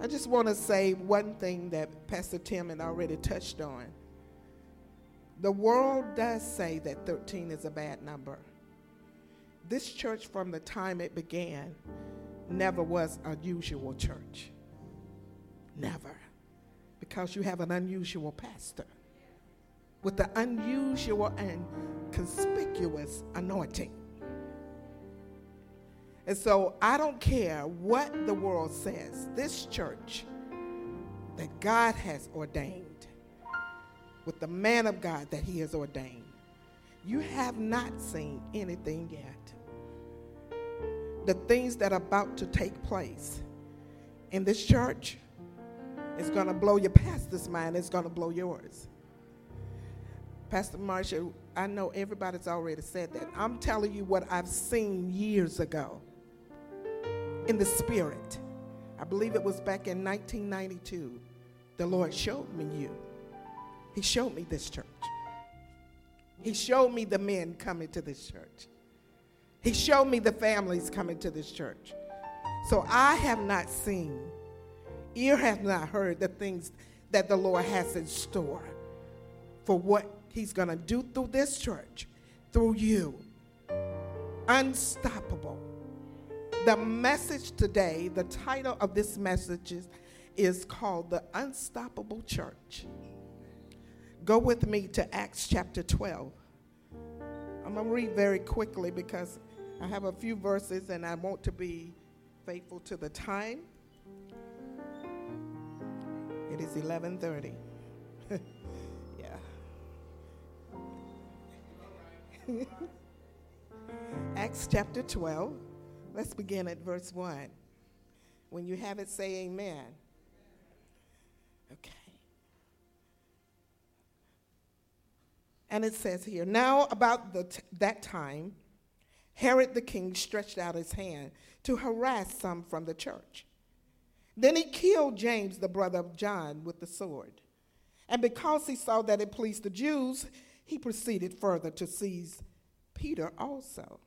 I just want to say one thing that Pastor Tim had already touched on. The world does say that 13 is a bad number. This church, from the time it began, never was a usual church. Never. Because you have an unusual pastor with the unusual and conspicuous anointing. And so I don't care what the world says, this church that God has ordained, with the man of God that he has ordained, you have not seen anything yet. The things that are about to take place in this church is going to blow your pastor's mind, it's going to blow yours. Pastor Marshall, I know everybody's already said that. I'm telling you what I've seen years ago in the spirit. I believe it was back in 1992. The Lord showed me you. He showed me this church. He showed me the men coming to this church. He showed me the families coming to this church. So I have not seen, ear has not heard the things that the Lord has in store for what He's going to do through this church, through you. Unstoppable the message today, the title of this message is, is called The Unstoppable Church. Go with me to Acts chapter 12. I'm going to read very quickly because I have a few verses and I want to be faithful to the time. It is 11:30. yeah. Acts chapter 12 Let's begin at verse 1. When you have it, say amen. Okay. And it says here Now, about t- that time, Herod the king stretched out his hand to harass some from the church. Then he killed James, the brother of John, with the sword. And because he saw that it pleased the Jews, he proceeded further to seize Peter also.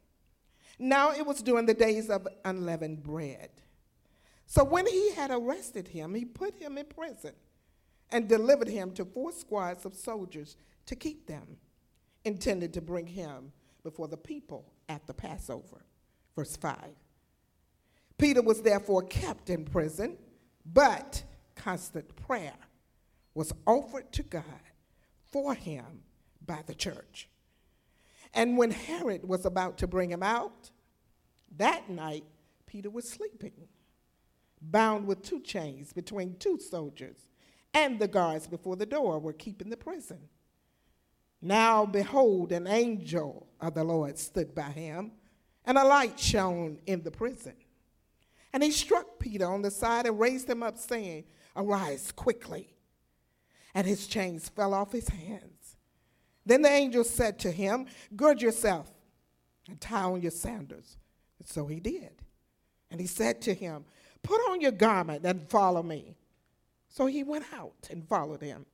Now it was during the days of unleavened bread. So when he had arrested him, he put him in prison and delivered him to four squads of soldiers to keep them, intended to bring him before the people at the Passover. Verse 5. Peter was therefore kept in prison, but constant prayer was offered to God for him by the church. And when Herod was about to bring him out, that night Peter was sleeping, bound with two chains between two soldiers, and the guards before the door were keeping the prison. Now behold, an angel of the Lord stood by him, and a light shone in the prison. And he struck Peter on the side and raised him up, saying, Arise quickly. And his chains fell off his hands. Then the angel said to him, Gird yourself and tie on your sandals. And so he did. And he said to him, Put on your garment and follow me. So he went out and followed him,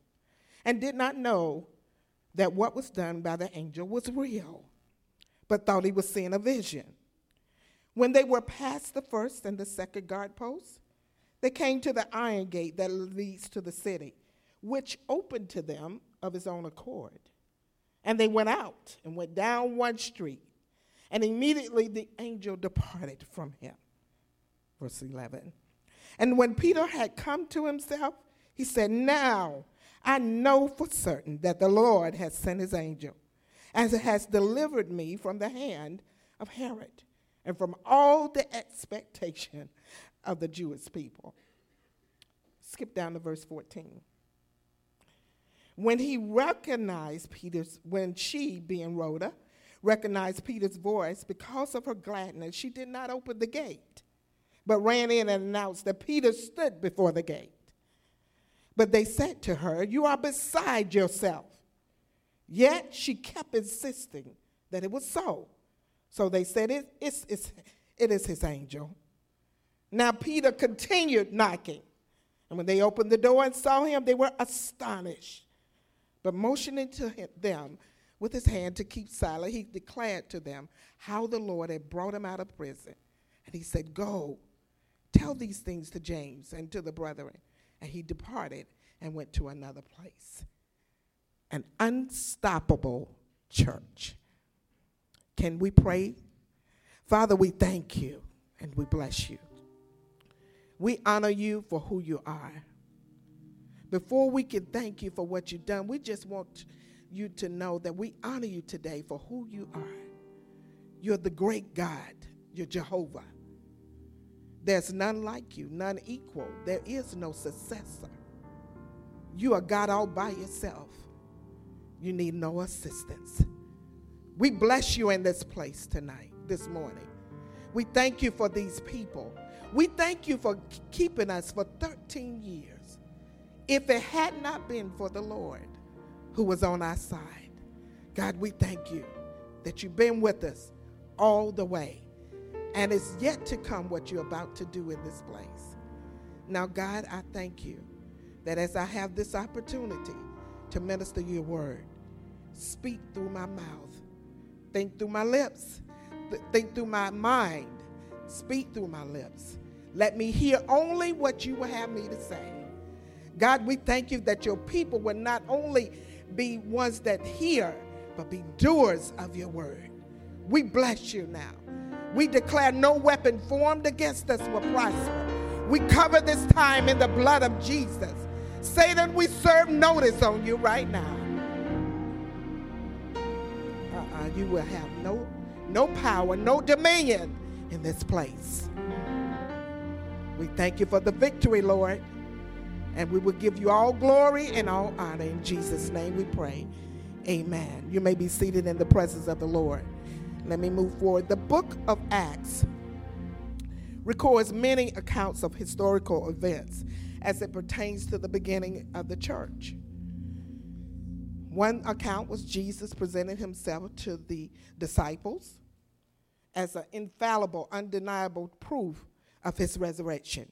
and did not know that what was done by the angel was real, but thought he was seeing a vision. When they were past the first and the second guard posts, they came to the iron gate that leads to the city, which opened to them of his own accord. And they went out and went down one street, and immediately the angel departed from him. Verse 11. And when Peter had come to himself, he said, Now I know for certain that the Lord has sent his angel, as it has delivered me from the hand of Herod and from all the expectation of the Jewish people. Skip down to verse 14 when he recognized Peter's, when she, being Rhoda, recognized Peter's voice because of her gladness, she did not open the gate, but ran in and announced that Peter stood before the gate. But they said to her, You are beside yourself. Yet she kept insisting that it was so. So they said, it, it's, it's, it is his angel. Now Peter continued knocking. And when they opened the door and saw him, they were astonished. But motioning to them with his hand to keep silent, he declared to them how the Lord had brought him out of prison. And he said, Go, Tell these things to James and to the brethren. And he departed and went to another place. An unstoppable church. Can we pray? Father, we thank you and we bless you. We honor you for who you are. Before we can thank you for what you've done, we just want you to know that we honor you today for who you are. You're the great God, you're Jehovah. There's none like you, none equal. There is no successor. You are God all by yourself. You need no assistance. We bless you in this place tonight, this morning. We thank you for these people. We thank you for keeping us for 13 years. If it had not been for the Lord who was on our side, God, we thank you that you've been with us all the way. And it's yet to come what you're about to do in this place. Now, God, I thank you that as I have this opportunity to minister your word, speak through my mouth, think through my lips, think through my mind, speak through my lips. Let me hear only what you will have me to say. God, we thank you that your people will not only be ones that hear, but be doers of your word. We bless you now. We declare no weapon formed against us will prosper. We cover this time in the blood of Jesus. Satan, we serve notice on you right now. Uh-uh, you will have no, no power, no dominion in this place. We thank you for the victory, Lord. And we will give you all glory and all honor. In Jesus' name we pray. Amen. You may be seated in the presence of the Lord. Let me move forward. The book of Acts records many accounts of historical events as it pertains to the beginning of the church. One account was Jesus presenting himself to the disciples as an infallible, undeniable proof of his resurrection.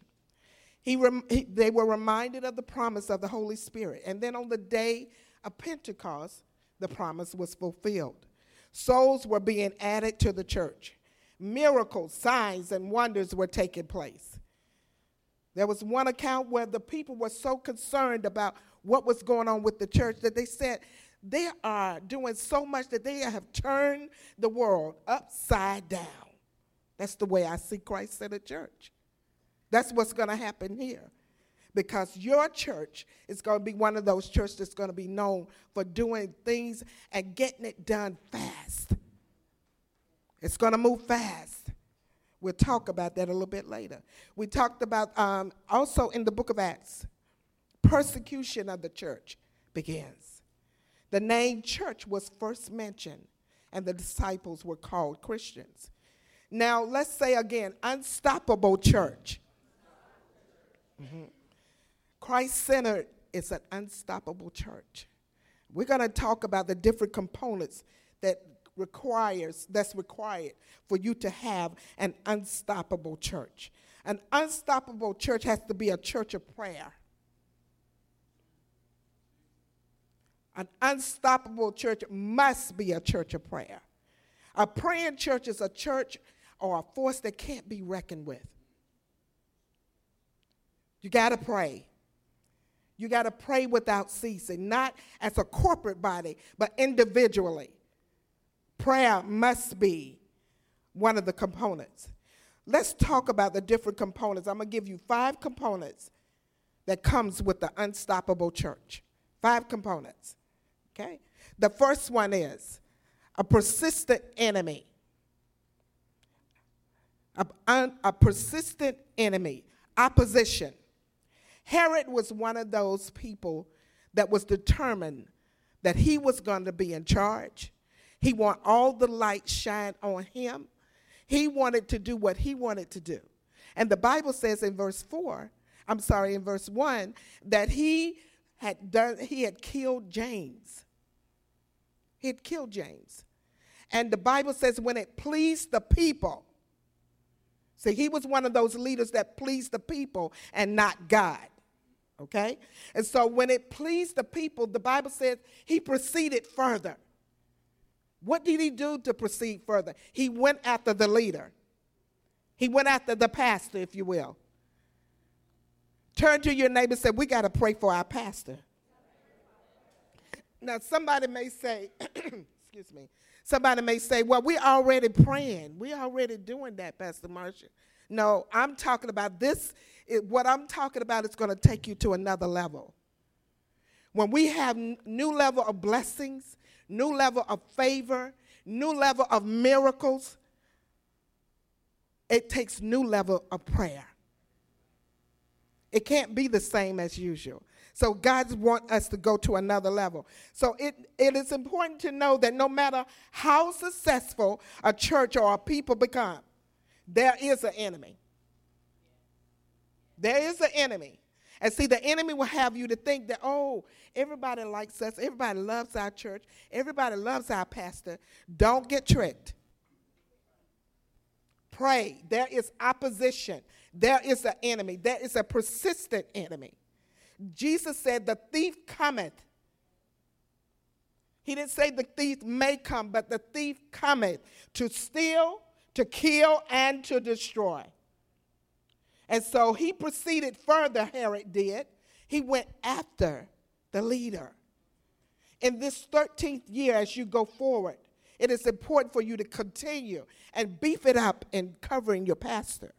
He, rem- he, they were reminded of the promise of the Holy Spirit. And then on the day of Pentecost, the promise was fulfilled. Souls were being added to the church. Miracles, signs, and wonders were taking place. There was one account where the people were so concerned about what was going on with the church that they said they are doing so much that they have turned the world upside down. That's the way I see Christ in the church. That's what's going to happen here because your church is going to be one of those churches that's going to be known for doing things and getting it done fast. It's going to move fast. We'll talk about that a little bit later. We talked about um, also in the book of Acts, persecution of the church begins. The name church was first mentioned, and the disciples were called Christians. Now, let's say again, unstoppable church. Mm-hmm. Christ centered is an unstoppable church. We're going to talk about the different components that requires that's required for you to have an unstoppable church. An unstoppable church has to be a church of prayer. An unstoppable church must be a church of prayer. A praying church is a church or a force that can't be reckoned with. You got to pray. You got to pray without ceasing, not as a corporate body, but individually. Prayer must be one of the components. Let's talk about the different components. I'm going to give you five components that comes with the unstoppable church. Five components. Okay? The first one is a persistent enemy. A, un, a persistent enemy, opposition. Herod was one of those people that was determined that he was going to be in charge. He wanted all the light shine on him. He wanted to do what he wanted to do. And the Bible says in verse 4, I'm sorry, in verse 1, that he had done he had killed James. He had killed James. And the Bible says when it pleased the people. See, he was one of those leaders that pleased the people and not God. Okay? And so when it pleased the people, the Bible says he proceeded further. What did he do to proceed further? He went after the leader. He went after the pastor, if you will. Turn to your neighbor and say, We got to pray for our pastor. Now, somebody may say, excuse me, somebody may say, Well, we're already praying. We're already doing that, Pastor Marcia. No, I'm talking about this. It, what I'm talking about is going to take you to another level. When we have n- new level of blessings, new level of favor, new level of miracles, it takes new level of prayer. It can't be the same as usual. So God wants us to go to another level. So it, it is important to know that no matter how successful a church or a people become, there is an enemy. There is an enemy. And see, the enemy will have you to think that, oh, everybody likes us, everybody loves our church, everybody loves our pastor. Don't get tricked. Pray. There is opposition, there is an enemy, there is a persistent enemy. Jesus said, The thief cometh. He didn't say the thief may come, but the thief cometh to steal, to kill, and to destroy. And so he proceeded further, Herod did. He went after the leader. In this 13th year, as you go forward, it is important for you to continue and beef it up in covering your pastor,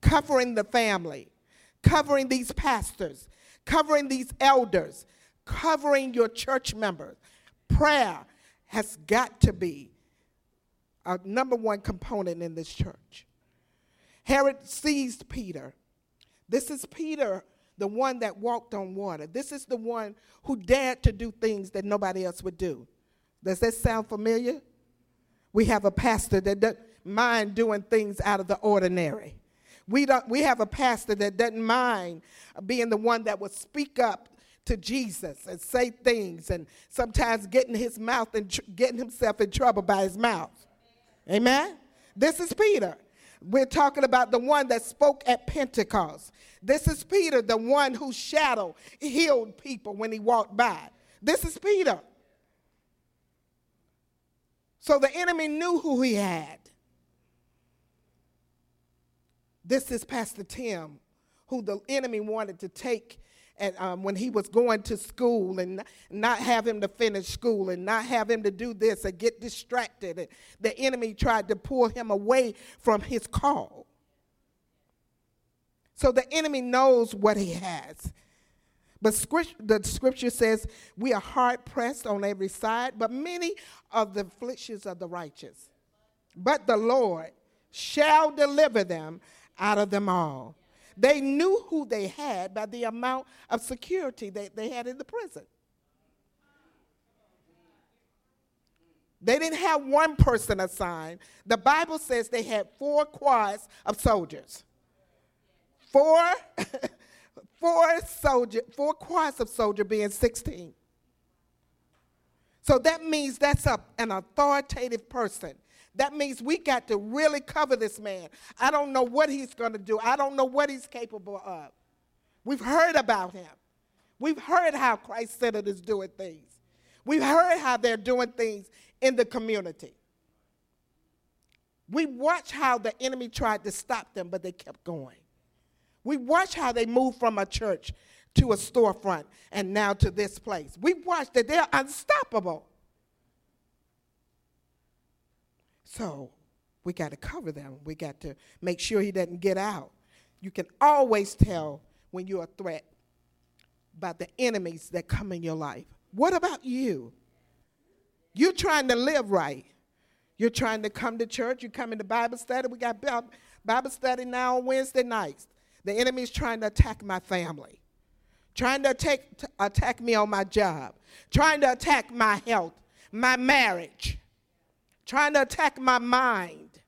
covering the family, covering these pastors, covering these elders, covering your church members. Prayer has got to be a number one component in this church. Herod seized Peter. This is Peter, the one that walked on water. This is the one who dared to do things that nobody else would do. Does that sound familiar? We have a pastor that doesn't mind doing things out of the ordinary. We, don't, we have a pastor that doesn't mind being the one that will speak up to Jesus and say things and sometimes getting his mouth and tr- getting himself in trouble by his mouth. Amen? This is Peter. We're talking about the one that spoke at Pentecost. This is Peter, the one whose shadow healed people when he walked by. This is Peter. So the enemy knew who he had. This is Pastor Tim, who the enemy wanted to take and um, when he was going to school and not have him to finish school and not have him to do this and get distracted. And the enemy tried to pull him away from his call. So the enemy knows what he has. But the scripture says we are hard pressed on every side, but many are the afflictions of the righteous. But the Lord shall deliver them out of them all. They knew who they had by the amount of security that they had in the prison. They didn't have one person assigned. The Bible says they had four quads of soldiers. Four, four soldier, four quads of soldier being 16. So that means that's a, an authoritative person. That means we got to really cover this man. I don't know what he's going to do. I don't know what he's capable of. We've heard about him. We've heard how Christ Centered is doing things. We've heard how they're doing things in the community. We watch how the enemy tried to stop them, but they kept going. We watch how they moved from a church to a storefront and now to this place. We watch that they're unstoppable. So we got to cover them. We got to make sure he doesn't get out. You can always tell when you're a threat by the enemies that come in your life. What about you? You're trying to live right. You're trying to come to church. You come into Bible study. We got Bible study now on Wednesday nights. The enemy is trying to attack my family, trying to attack, attack me on my job, trying to attack my health, my marriage trying to attack my mind.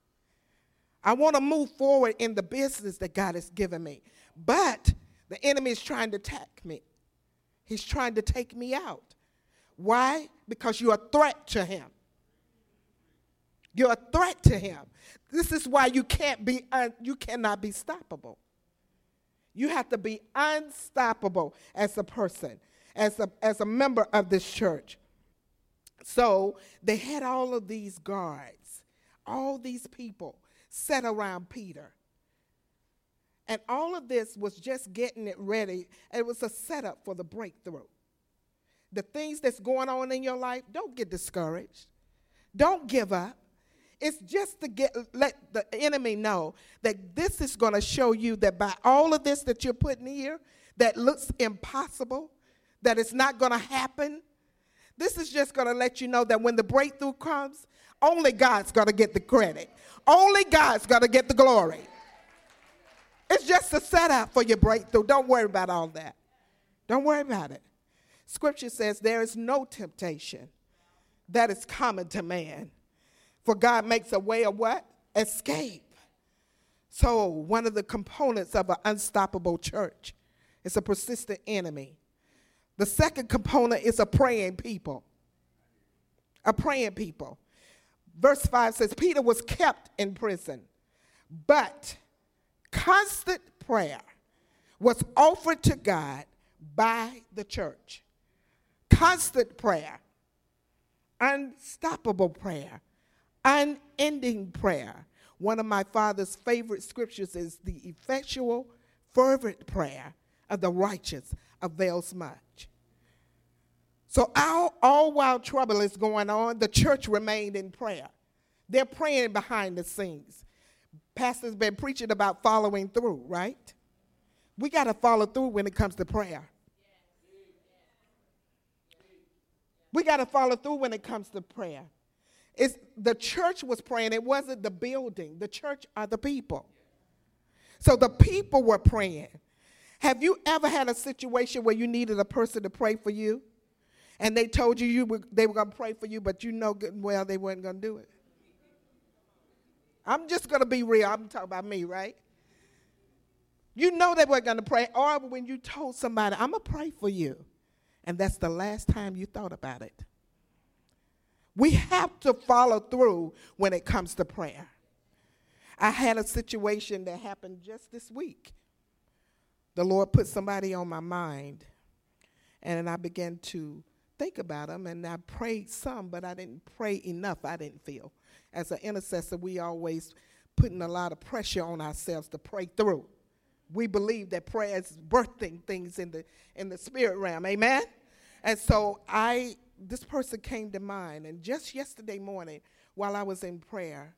I want to move forward in the business that God has given me. But the enemy is trying to attack me. He's trying to take me out. Why? Because you're a threat to him. You're a threat to him. This is why you can't be un- you cannot be stoppable. You have to be unstoppable as a person, as a, as a member of this church. So they had all of these guards, all these people set around Peter. And all of this was just getting it ready. It was a setup for the breakthrough. The things that's going on in your life, don't get discouraged. Don't give up. It's just to get let the enemy know that this is going to show you that by all of this that you're putting here that looks impossible, that it's not going to happen, this is just going to let you know that when the breakthrough comes, only God's going to get the credit. Only God's going to get the glory. It's just a setup for your breakthrough. Don't worry about all that. Don't worry about it. Scripture says there is no temptation that is common to man. For God makes a way of what? Escape. So, one of the components of an unstoppable church is a persistent enemy. The second component is a praying people. A praying people. Verse 5 says Peter was kept in prison, but constant prayer was offered to God by the church. Constant prayer, unstoppable prayer, unending prayer. One of my father's favorite scriptures is the effectual, fervent prayer of the righteous avails much. So, all, all while trouble is going on, the church remained in prayer. They're praying behind the scenes. Pastor's been preaching about following through, right? We got to follow through when it comes to prayer. We got to follow through when it comes to prayer. It's, the church was praying, it wasn't the building. The church are the people. So the people were praying. Have you ever had a situation where you needed a person to pray for you? And they told you, you were, they were going to pray for you, but you know good and well they weren't going to do it? I'm just going to be real. I'm talking about me, right? You know they weren't going to pray. Or when you told somebody, I'm going to pray for you. And that's the last time you thought about it. We have to follow through when it comes to prayer. I had a situation that happened just this week. The Lord put somebody on my mind, and I began to think about them, and I prayed some, but I didn't pray enough, I didn't feel as an intercessor, we always putting a lot of pressure on ourselves to pray through. We believe that prayer is birthing things in the in the spirit realm. Amen. And so I this person came to mind, and just yesterday morning, while I was in prayer,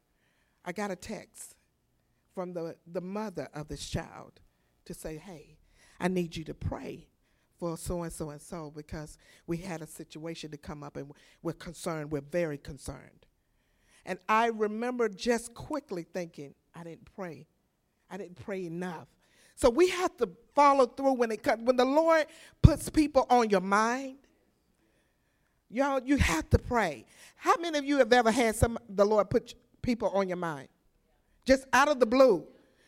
I got a text from the, the mother of this child to say, Hey, I need you to pray for so and so and so because we had a situation to come up and we're concerned, we're very concerned. And I remember just quickly thinking, I didn't pray. I didn't pray enough. So we have to follow through when it comes. When the Lord puts people on your mind, y'all, you have to pray. How many of you have ever had some the Lord put people on your mind? Just out of the blue.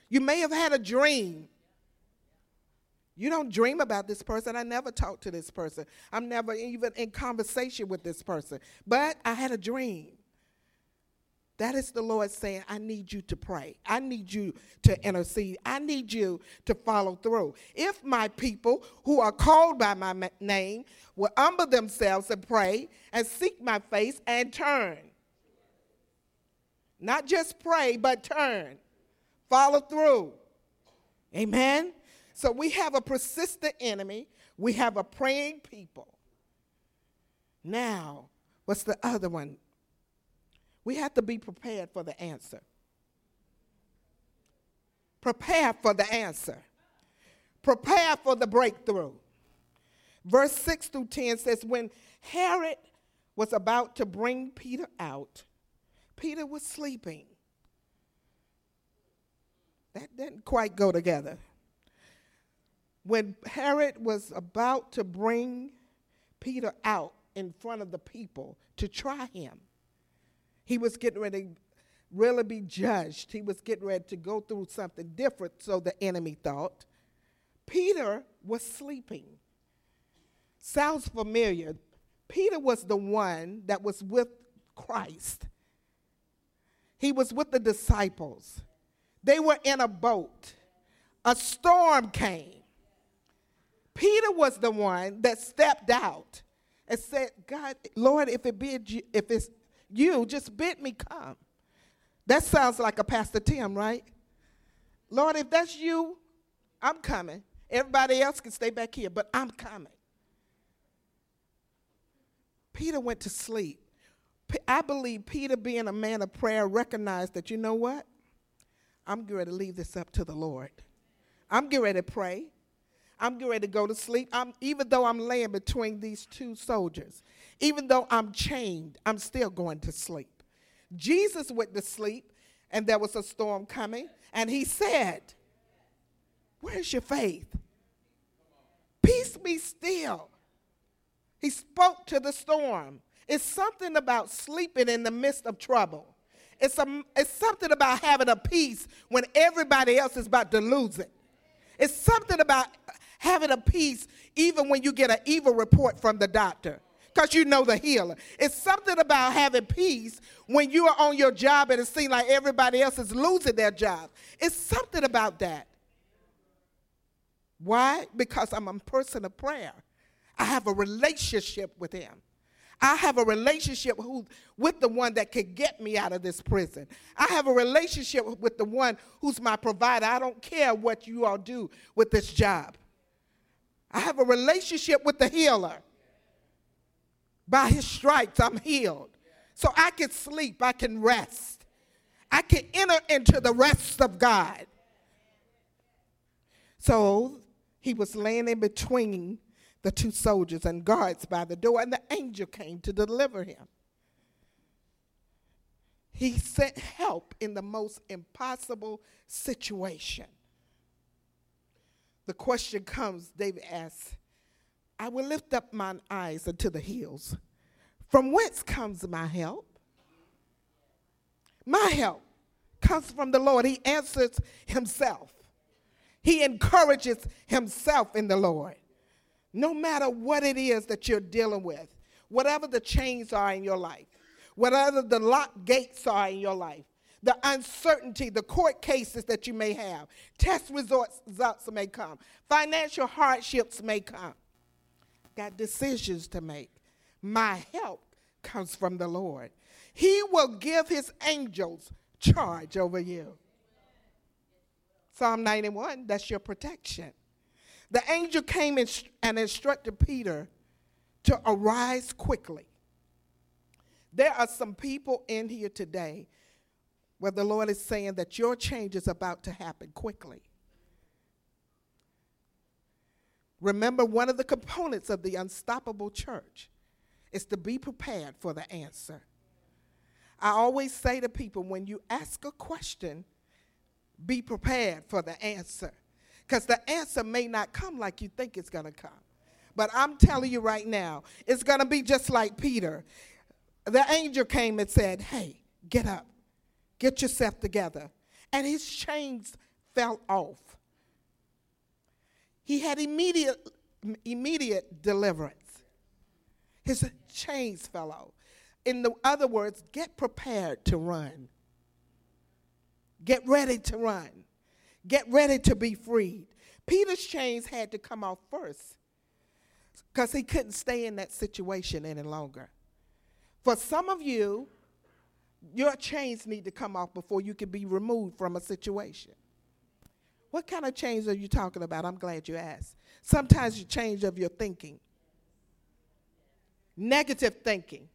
You may have had a dream. You don't dream about this person. I never talked to this person. I'm never even in conversation with this person. But I had a dream. That is the Lord saying, I need you to pray. I need you to intercede. I need you to follow through. If my people who are called by my name will humble themselves and pray and seek my face and turn. Not just pray, but turn. Follow through. Amen. So we have a persistent enemy, we have a praying people. Now, what's the other one? We have to be prepared for the answer. Prepare for the answer. Prepare for the breakthrough. Verse 6 through 10 says, When Herod was about to bring Peter out, Peter was sleeping. That didn't quite go together. When Herod was about to bring Peter out in front of the people to try him, he was getting ready to really be judged. He was getting ready to go through something different, so the enemy thought. Peter was sleeping. Sounds familiar. Peter was the one that was with Christ. He was with the disciples. They were in a boat. A storm came. Peter was the one that stepped out and said, God, Lord, if it be if it's you just bid me come. That sounds like a Pastor Tim, right? Lord, if that's you, I'm coming. Everybody else can stay back here, but I'm coming. Peter went to sleep. I believe Peter, being a man of prayer, recognized that, you know what? I'm ready to leave this up to the Lord. I'm getting ready to pray. I'm ready to go to sleep. I'm, even though I'm laying between these two soldiers, even though I'm chained, I'm still going to sleep. Jesus went to sleep, and there was a storm coming, and he said, Where's your faith? Peace be still. He spoke to the storm. It's something about sleeping in the midst of trouble. It's, a, it's something about having a peace when everybody else is about to lose it. It's something about having a peace even when you get an evil report from the doctor because you know the healer. It's something about having peace when you are on your job and it seems like everybody else is losing their job. It's something about that. Why? Because I'm a person of prayer. I have a relationship with him. I have a relationship who, with the one that can get me out of this prison. I have a relationship with the one who's my provider. I don't care what you all do with this job. I have a relationship with the healer. By his stripes, I'm healed. So I can sleep, I can rest, I can enter into the rest of God. So he was laying in between the two soldiers and guards by the door, and the angel came to deliver him. He sent help in the most impossible situation. The question comes, David asks, I will lift up mine eyes unto the hills. From whence comes my help? My help comes from the Lord. He answers himself. He encourages himself in the Lord. No matter what it is that you're dealing with, whatever the chains are in your life, whatever the locked gates are in your life, the uncertainty, the court cases that you may have, test results, may come, financial hardships may come. Got decisions to make. My help comes from the Lord. He will give his angels charge over you. Psalm 91, that's your protection. The angel came and instructed Peter to arise quickly. There are some people in here today where the Lord is saying that your change is about to happen quickly. Remember, one of the components of the unstoppable church is to be prepared for the answer. I always say to people when you ask a question, be prepared for the answer because the answer may not come like you think it's going to come. But I'm telling you right now, it's going to be just like Peter. The angel came and said, Hey, get up, get yourself together. And his chains fell off. He had immediate, immediate deliverance. His chains fell off. In the other words, get prepared to run. Get ready to run. Get ready to be freed. Peter's chains had to come off first because he couldn't stay in that situation any longer. For some of you, your chains need to come off before you can be removed from a situation. What kind of change are you talking about? I'm glad you asked. Sometimes you change of your thinking. Negative thinking,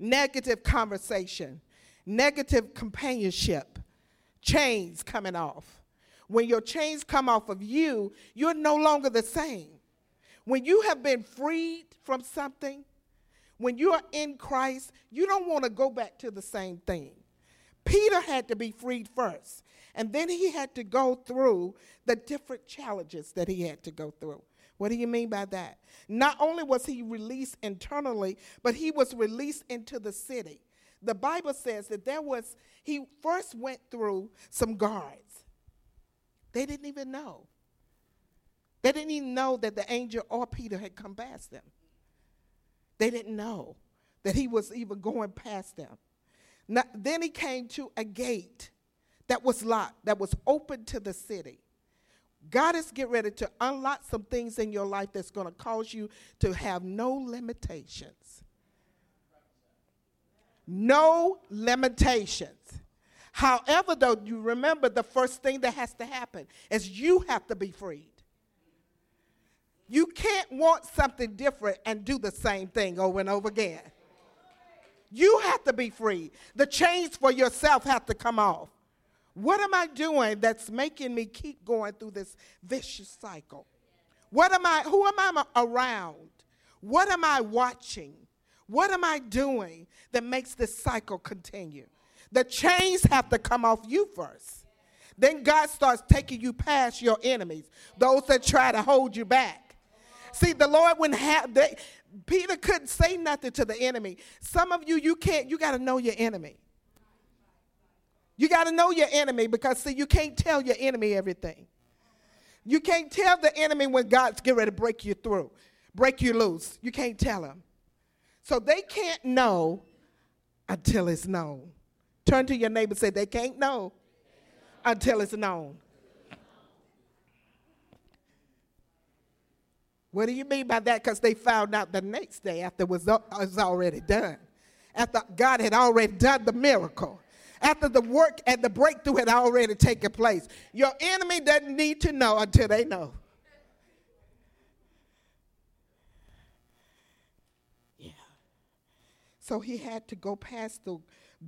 negative conversation, negative companionship, chains coming off. When your chains come off of you, you're no longer the same. When you have been freed from something, when you are in Christ, you don't want to go back to the same thing. Peter had to be freed first, and then he had to go through the different challenges that he had to go through. What do you mean by that? Not only was he released internally, but he was released into the city. The Bible says that there was, he first went through some guards. They didn't even know. They didn't even know that the angel or Peter had come past them. They didn't know that he was even going past them. Now, then he came to a gate that was locked, that was open to the city. God is getting ready to unlock some things in your life that's going to cause you to have no limitations. No limitations. However, though, you remember the first thing that has to happen is you have to be freed. You can't want something different and do the same thing over and over again. You have to be free. The chains for yourself have to come off. What am I doing that's making me keep going through this vicious cycle? What am I, who am I around? What am I watching? What am I doing that makes this cycle continue? The chains have to come off you first. Then God starts taking you past your enemies, those that try to hold you back. See, the Lord wouldn't have, they, Peter couldn't say nothing to the enemy. Some of you, you can't, you got to know your enemy. You got to know your enemy because, see, you can't tell your enemy everything. You can't tell the enemy when God's getting ready to break you through, break you loose. You can't tell them. So they can't know until it's known. Turn to your neighbor and say, they can't know until it's known. What do you mean by that? Because they found out the next day after it was, was already done. After God had already done the miracle. After the work and the breakthrough had already taken place. Your enemy doesn't need to know until they know. Yeah. So he had to go past the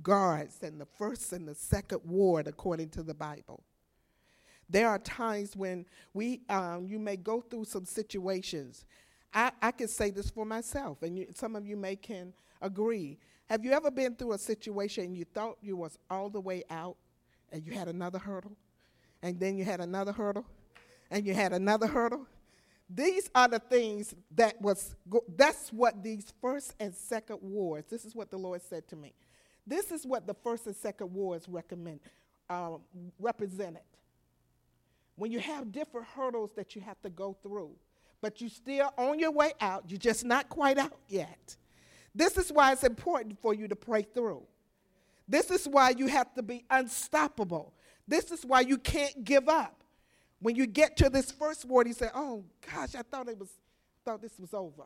guards and the first and the second ward according to the Bible. There are times when we, um, you may go through some situations. I, I can say this for myself, and you, some of you may can agree. Have you ever been through a situation and you thought you was all the way out, and you had another hurdle, and then you had another hurdle, and you had another hurdle? These are the things that was. Go- that's what these first and second wars. This is what the Lord said to me. This is what the first and second wars recommend, uh, represented when you have different hurdles that you have to go through, but you're still on your way out, you're just not quite out yet. This is why it's important for you to pray through. This is why you have to be unstoppable. This is why you can't give up. When you get to this first word, you say, "Oh gosh, I thought it was, thought this was over.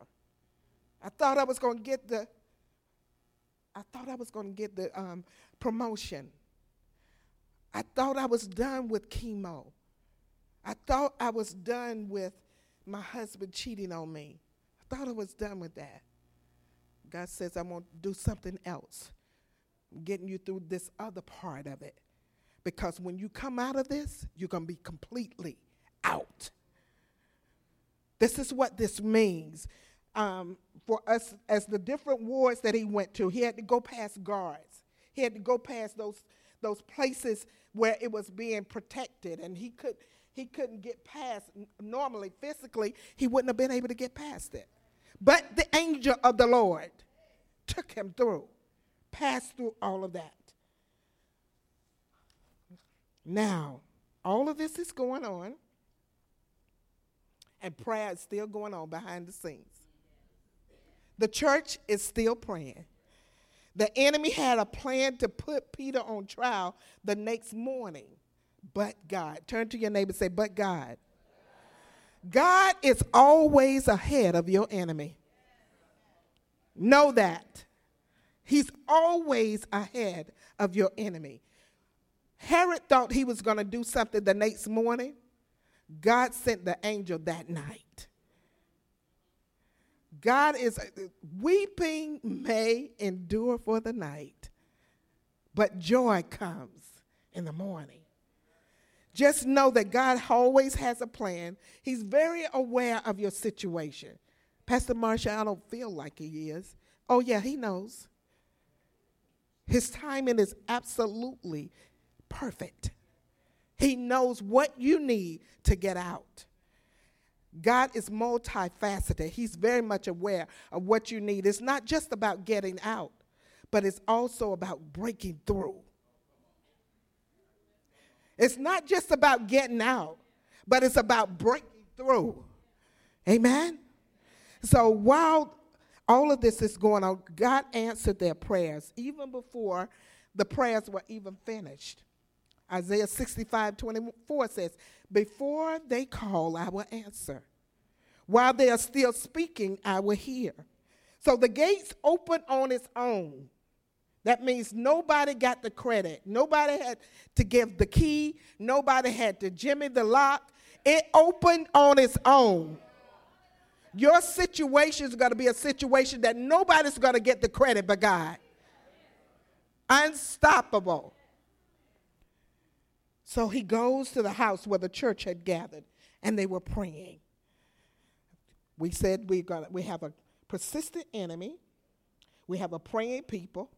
I thought I was going to get the, I thought I was going to get the um, promotion. I thought I was done with chemo. I thought I was done with my husband cheating on me. I thought I was done with that. God says, I'm going to do something else. I'm getting you through this other part of it. Because when you come out of this, you're going to be completely out. This is what this means. Um, for us, as the different wards that he went to, he had to go past guards. He had to go past those, those places where it was being protected, and he could he couldn't get past. Normally, physically, he wouldn't have been able to get past it. But the angel of the Lord took him through, passed through all of that. Now, all of this is going on, and prayer is still going on behind the scenes. The church is still praying. The enemy had a plan to put Peter on trial the next morning but God. Turn to your neighbor and say, but God. God is always ahead of your enemy. Know that. He's always ahead of your enemy. Herod thought he was going to do something the next morning. God sent the angel that night. God is uh, weeping may endure for the night, but joy comes in the morning. Just know that God always has a plan. He's very aware of your situation. Pastor Marsha, I don't feel like he is. Oh, yeah, he knows. His timing is absolutely perfect. He knows what you need to get out. God is multifaceted. He's very much aware of what you need. It's not just about getting out, but it's also about breaking through. It's not just about getting out, but it's about breaking through. Amen? So while all of this is going on, God answered their prayers even before the prayers were even finished. Isaiah 65 24 says, Before they call, I will answer. While they are still speaking, I will hear. So the gates open on its own. That means nobody got the credit. Nobody had to give the key. Nobody had to jimmy the lock. It opened on its own. Your situation is going to be a situation that nobody's going to get the credit but God. Unstoppable. So he goes to the house where the church had gathered and they were praying. We said we got we have a persistent enemy. We have a praying people.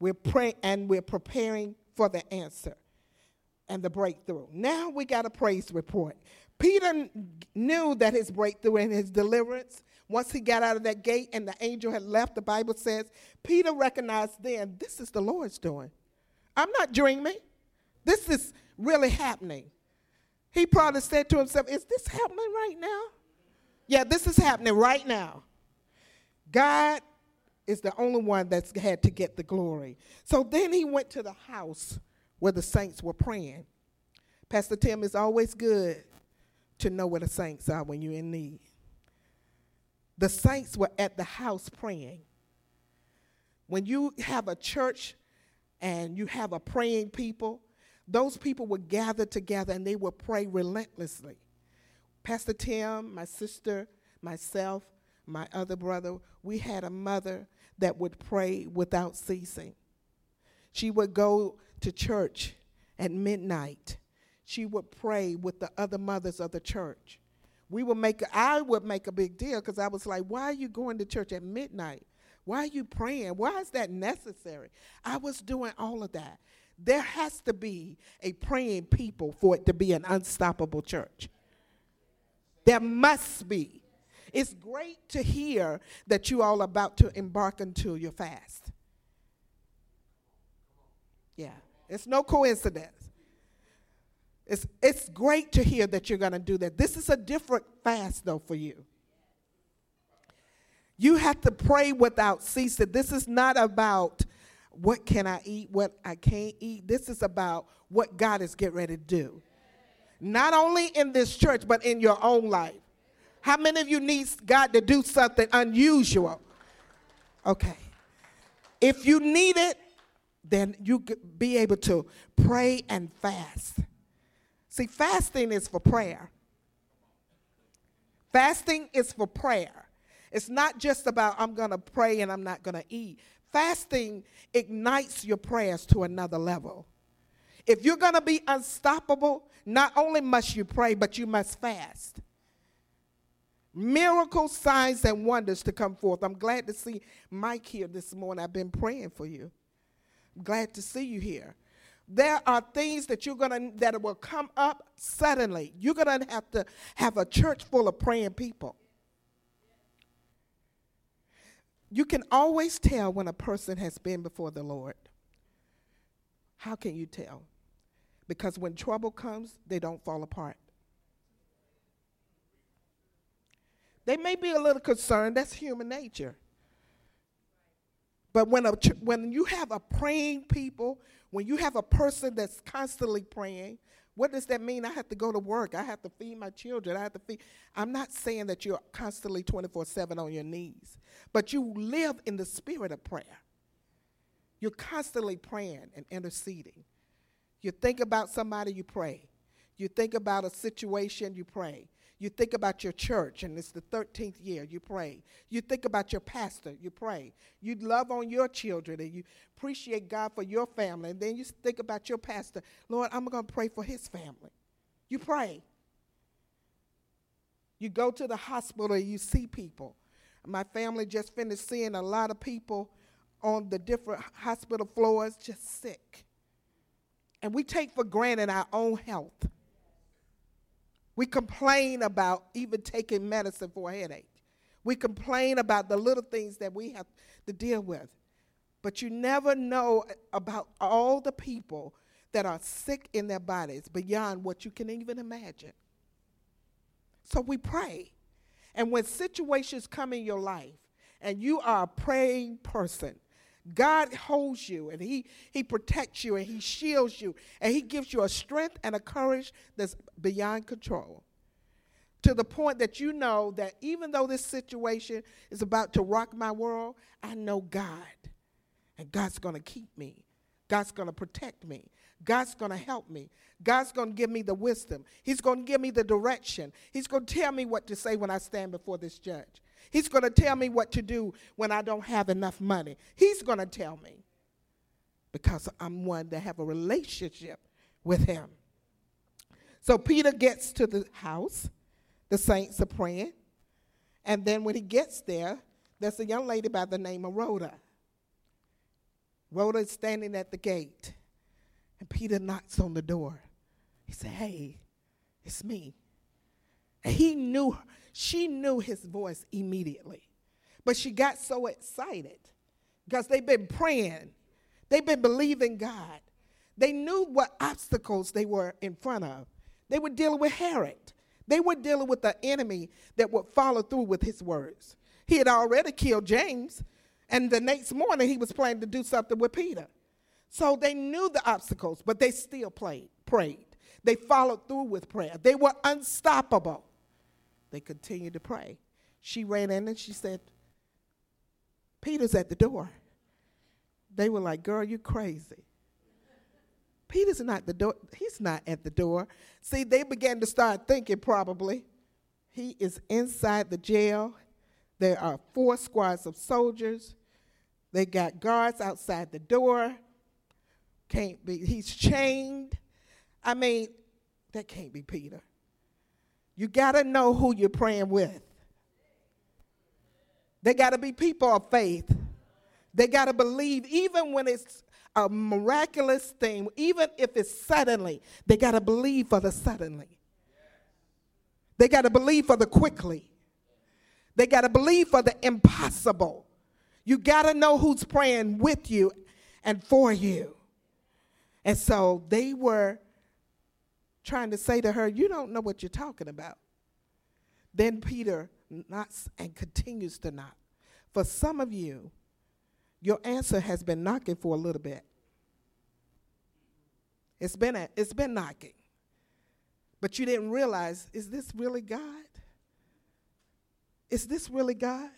We're praying and we're preparing for the answer and the breakthrough. Now we got a praise report. Peter knew that his breakthrough and his deliverance, once he got out of that gate and the angel had left, the Bible says, Peter recognized then, this is the Lord's doing. I'm not dreaming. This is really happening. He probably said to himself, Is this happening right now? Yeah, this is happening right now. God is the only one that's had to get the glory. So then he went to the house where the saints were praying. Pastor Tim, is always good to know where the saints are when you're in need. The saints were at the house praying. When you have a church and you have a praying people, those people would gather together and they would pray relentlessly. Pastor Tim, my sister, myself, my other brother, we had a mother that would pray without ceasing. She would go to church at midnight. She would pray with the other mothers of the church. We would make I would make a big deal because I was like, why are you going to church at midnight? Why are you praying? Why is that necessary? I was doing all of that. There has to be a praying people for it to be an unstoppable church. There must be. It's great to hear that you all about to embark into your fast. Yeah, it's no coincidence. It's, it's great to hear that you're going to do that. This is a different fast, though, for you. You have to pray without ceasing. This is not about what can I eat, what I can't eat. This is about what God is getting ready to do. Not only in this church, but in your own life. How many of you need God to do something unusual? Okay. If you need it, then you be able to pray and fast. See, fasting is for prayer. Fasting is for prayer. It's not just about I'm going to pray and I'm not going to eat. Fasting ignites your prayers to another level. If you're going to be unstoppable, not only must you pray, but you must fast. Miracles, signs, and wonders to come forth. I'm glad to see Mike here this morning. I've been praying for you. I'm glad to see you here. There are things that you're gonna that will come up suddenly. You're gonna have to have a church full of praying people. You can always tell when a person has been before the Lord. How can you tell? Because when trouble comes, they don't fall apart. They may be a little concerned, that's human nature. But when, a, when you have a praying people, when you have a person that's constantly praying, what does that mean? I have to go to work. I have to feed my children. I have to feed. I'm not saying that you're constantly 24 7 on your knees, but you live in the spirit of prayer. You're constantly praying and interceding. You think about somebody, you pray. You think about a situation, you pray. You think about your church, and it's the 13th year, you pray. You think about your pastor, you pray. You love on your children, and you appreciate God for your family. And then you think about your pastor, Lord, I'm going to pray for his family. You pray. You go to the hospital, and you see people. My family just finished seeing a lot of people on the different hospital floors just sick. And we take for granted our own health. We complain about even taking medicine for a headache. We complain about the little things that we have to deal with. But you never know about all the people that are sick in their bodies beyond what you can even imagine. So we pray. And when situations come in your life and you are a praying person, God holds you and he, he protects you and He shields you and He gives you a strength and a courage that's beyond control. To the point that you know that even though this situation is about to rock my world, I know God And God's going to keep me. God's going to protect me. God's going to help me. God's going to give me the wisdom. He's going to give me the direction. He's going to tell me what to say when I stand before this judge. He's going to tell me what to do when I don't have enough money. He's going to tell me because I'm one that have a relationship with him. So Peter gets to the house. The saints are praying. And then when he gets there, there's a young lady by the name of Rhoda. Rhoda is standing at the gate. And Peter knocks on the door. He said, Hey, it's me. He knew, her. she knew his voice immediately. But she got so excited because they've been praying, they've been believing God. They knew what obstacles they were in front of. They were dealing with Herod, they were dealing with the enemy that would follow through with his words. He had already killed James, and the next morning he was planning to do something with Peter. So they knew the obstacles, but they still played, prayed. They followed through with prayer. They were unstoppable. They continued to pray. She ran in and she said, Peter's at the door. They were like, Girl, you crazy. Peter's not the door. He's not at the door. See, they began to start thinking probably he is inside the jail. There are four squads of soldiers. They got guards outside the door. Can't be, he's chained. I mean, that can't be Peter. You got to know who you're praying with. They got to be people of faith. They got to believe, even when it's a miraculous thing, even if it's suddenly, they got to believe for the suddenly. They got to believe for the quickly. They got to believe for the impossible. You got to know who's praying with you and for you. And so they were trying to say to her, You don't know what you're talking about. Then Peter knocks and continues to knock. For some of you, your answer has been knocking for a little bit. It's been, a, it's been knocking. But you didn't realize, is this really God? Is this really God?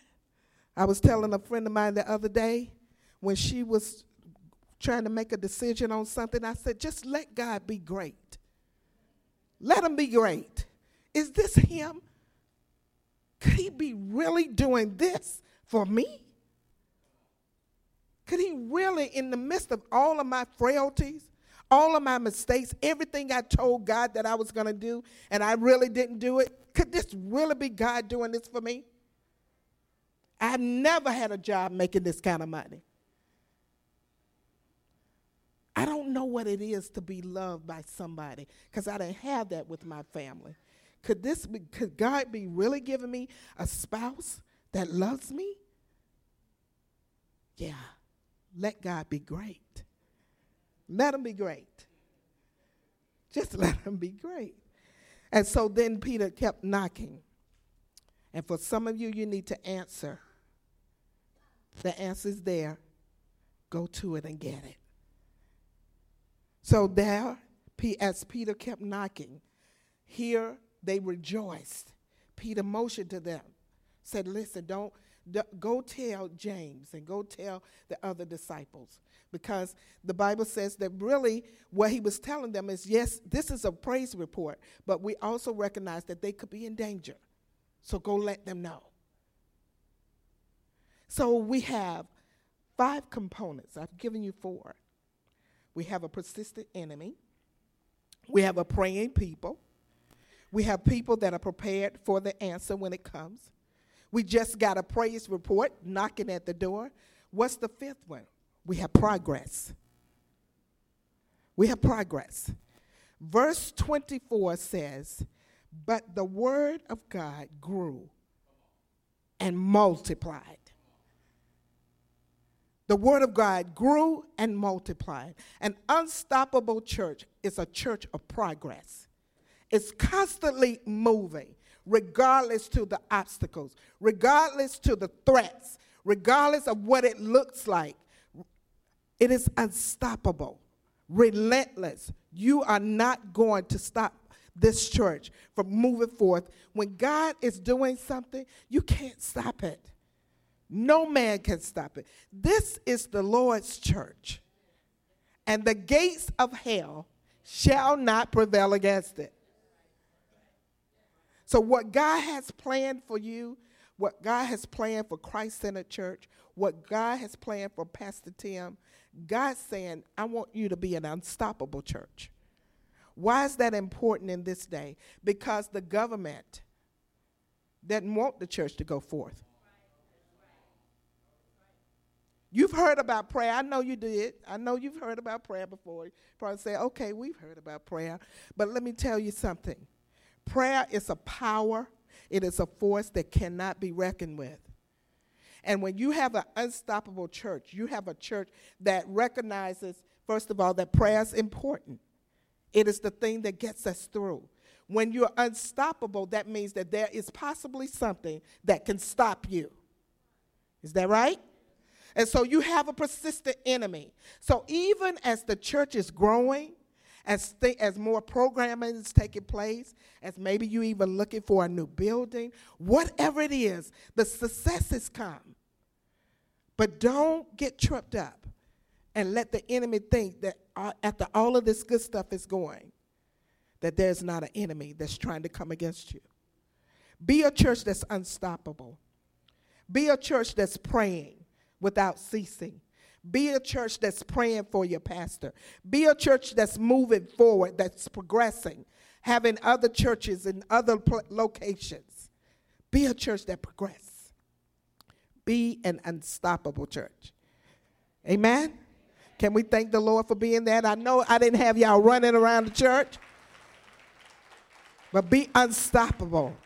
I was telling a friend of mine the other day when she was trying to make a decision on something, I said, just let God be great. Let him be great. Is this him? Could he be really doing this for me? Could he really, in the midst of all of my frailties, all of my mistakes, everything I told God that I was going to do, and I really didn't do it, could this really be God doing this for me? I've never had a job making this kind of money. I don't know what it is to be loved by somebody because I didn't have that with my family. Could this be, could God be really giving me a spouse that loves me? Yeah. Let God be great. Let him be great. Just let him be great. And so then Peter kept knocking. And for some of you, you need to answer. The answer's there. Go to it and get it. So there, as Peter kept knocking, here they rejoiced. Peter motioned to them, said, Listen, don't, go tell James and go tell the other disciples. Because the Bible says that really what he was telling them is yes, this is a praise report, but we also recognize that they could be in danger. So go let them know. So we have five components. I've given you four. We have a persistent enemy. We have a praying people. We have people that are prepared for the answer when it comes. We just got a praise report knocking at the door. What's the fifth one? We have progress. We have progress. Verse 24 says, But the word of God grew and multiplied the word of God grew and multiplied. An unstoppable church is a church of progress. It's constantly moving, regardless to the obstacles, regardless to the threats, regardless of what it looks like. It is unstoppable, relentless. You are not going to stop this church from moving forth. When God is doing something, you can't stop it. No man can stop it. This is the Lord's church. And the gates of hell shall not prevail against it. So, what God has planned for you, what God has planned for Christ Centered Church, what God has planned for Pastor Tim, God's saying, I want you to be an unstoppable church. Why is that important in this day? Because the government doesn't want the church to go forth. You've heard about prayer. I know you did. I know you've heard about prayer before. You probably say, okay, we've heard about prayer. But let me tell you something prayer is a power, it is a force that cannot be reckoned with. And when you have an unstoppable church, you have a church that recognizes, first of all, that prayer is important. It is the thing that gets us through. When you're unstoppable, that means that there is possibly something that can stop you. Is that right? And so you have a persistent enemy. So even as the church is growing, as, th- as more programming is taking place, as maybe you even looking for a new building, whatever it is, the successes come. But don't get tripped up and let the enemy think that uh, after all of this good stuff is going, that there's not an enemy that's trying to come against you. Be a church that's unstoppable. Be a church that's praying without ceasing. Be a church that's praying for your pastor. Be a church that's moving forward, that's progressing, having other churches in other pl- locations. Be a church that progresses. Be an unstoppable church. Amen? Can we thank the Lord for being that? I know I didn't have y'all running around the church, but be unstoppable.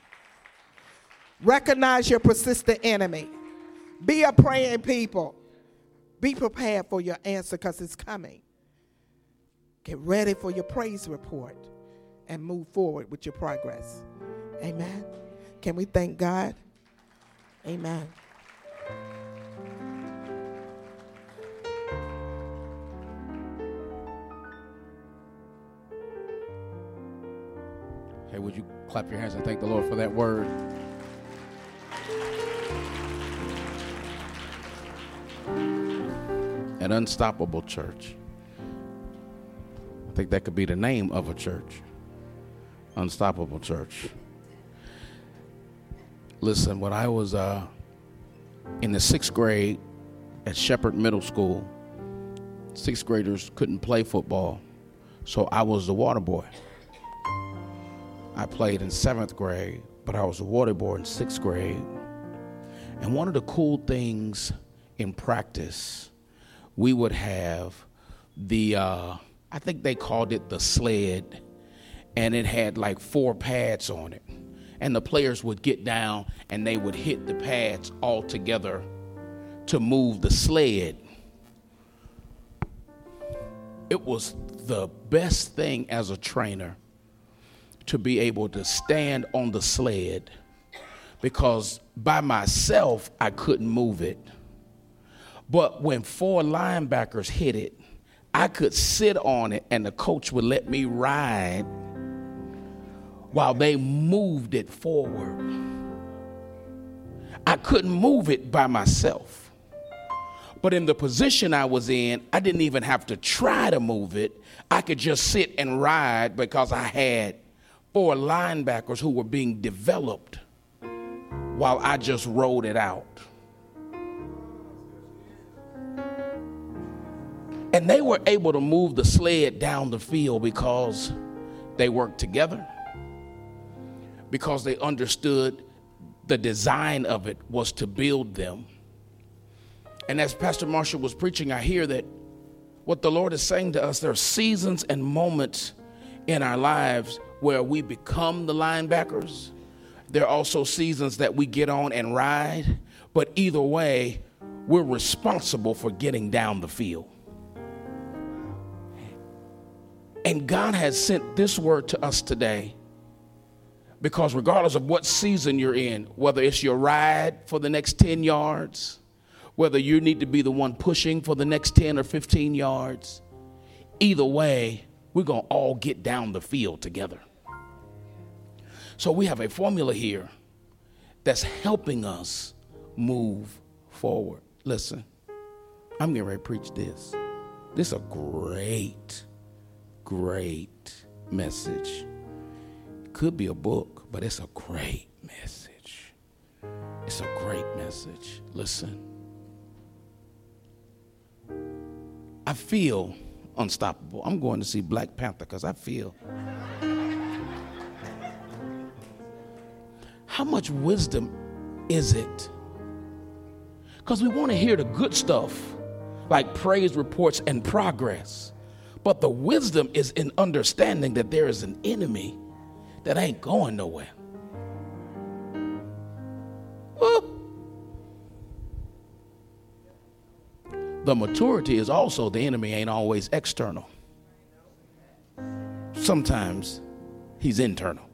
Recognize your persistent enemy. Be a praying people. Be prepared for your answer because it's coming. Get ready for your praise report and move forward with your progress. Amen. Can we thank God? Amen. Hey, would you clap your hands and thank the Lord for that word? An unstoppable church. I think that could be the name of a church. Unstoppable church. Listen, when I was uh, in the sixth grade at Shepherd Middle School, sixth graders couldn't play football, so I was the water boy. I played in seventh grade, but I was a water boy in sixth grade. And one of the cool things in practice, we would have the, uh, I think they called it the sled, and it had like four pads on it. And the players would get down and they would hit the pads all together to move the sled. It was the best thing as a trainer to be able to stand on the sled because by myself I couldn't move it. But when four linebackers hit it, I could sit on it and the coach would let me ride while they moved it forward. I couldn't move it by myself. But in the position I was in, I didn't even have to try to move it. I could just sit and ride because I had four linebackers who were being developed while I just rode it out. And they were able to move the sled down the field because they worked together, because they understood the design of it was to build them. And as Pastor Marshall was preaching, I hear that what the Lord is saying to us there are seasons and moments in our lives where we become the linebackers. There are also seasons that we get on and ride, but either way, we're responsible for getting down the field. And God has sent this word to us today because, regardless of what season you're in, whether it's your ride for the next 10 yards, whether you need to be the one pushing for the next 10 or 15 yards, either way, we're going to all get down the field together. So we have a formula here that's helping us move forward. Listen, I'm getting ready to preach this. This is a great, great message. Could be a book, but it's a great message. It's a great message. Listen. I feel unstoppable. I'm going to see Black Panther because I feel. How much wisdom is it? Because we want to hear the good stuff, like praise reports and progress. But the wisdom is in understanding that there is an enemy that ain't going nowhere. The maturity is also the enemy ain't always external. Sometimes he's internal.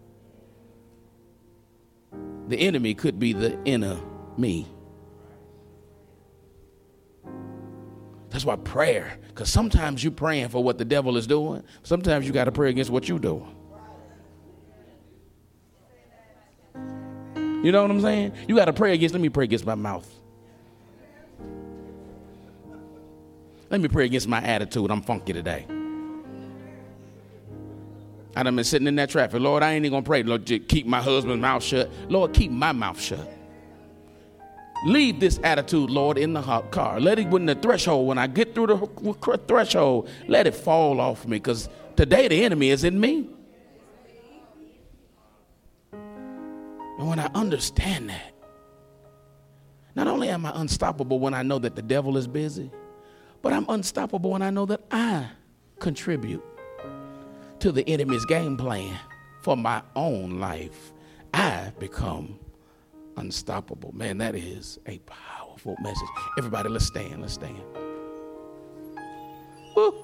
The enemy could be the inner me. That's why prayer, because sometimes you're praying for what the devil is doing, sometimes you got to pray against what you're doing. You know what I'm saying? You got to pray against, let me pray against my mouth. Let me pray against my attitude. I'm funky today. I done been sitting in that traffic. Lord, I ain't even gonna pray. Lord, keep my husband's mouth shut. Lord, keep my mouth shut. Leave this attitude, Lord, in the hot car. Let it when the threshold, when I get through the threshold, let it fall off me. Because today the enemy is in me. And when I understand that, not only am I unstoppable when I know that the devil is busy, but I'm unstoppable when I know that I contribute to the enemy's game plan for my own life. I become unstoppable. Man, that is a powerful message. Everybody, let's stand. Let's stand. Woo.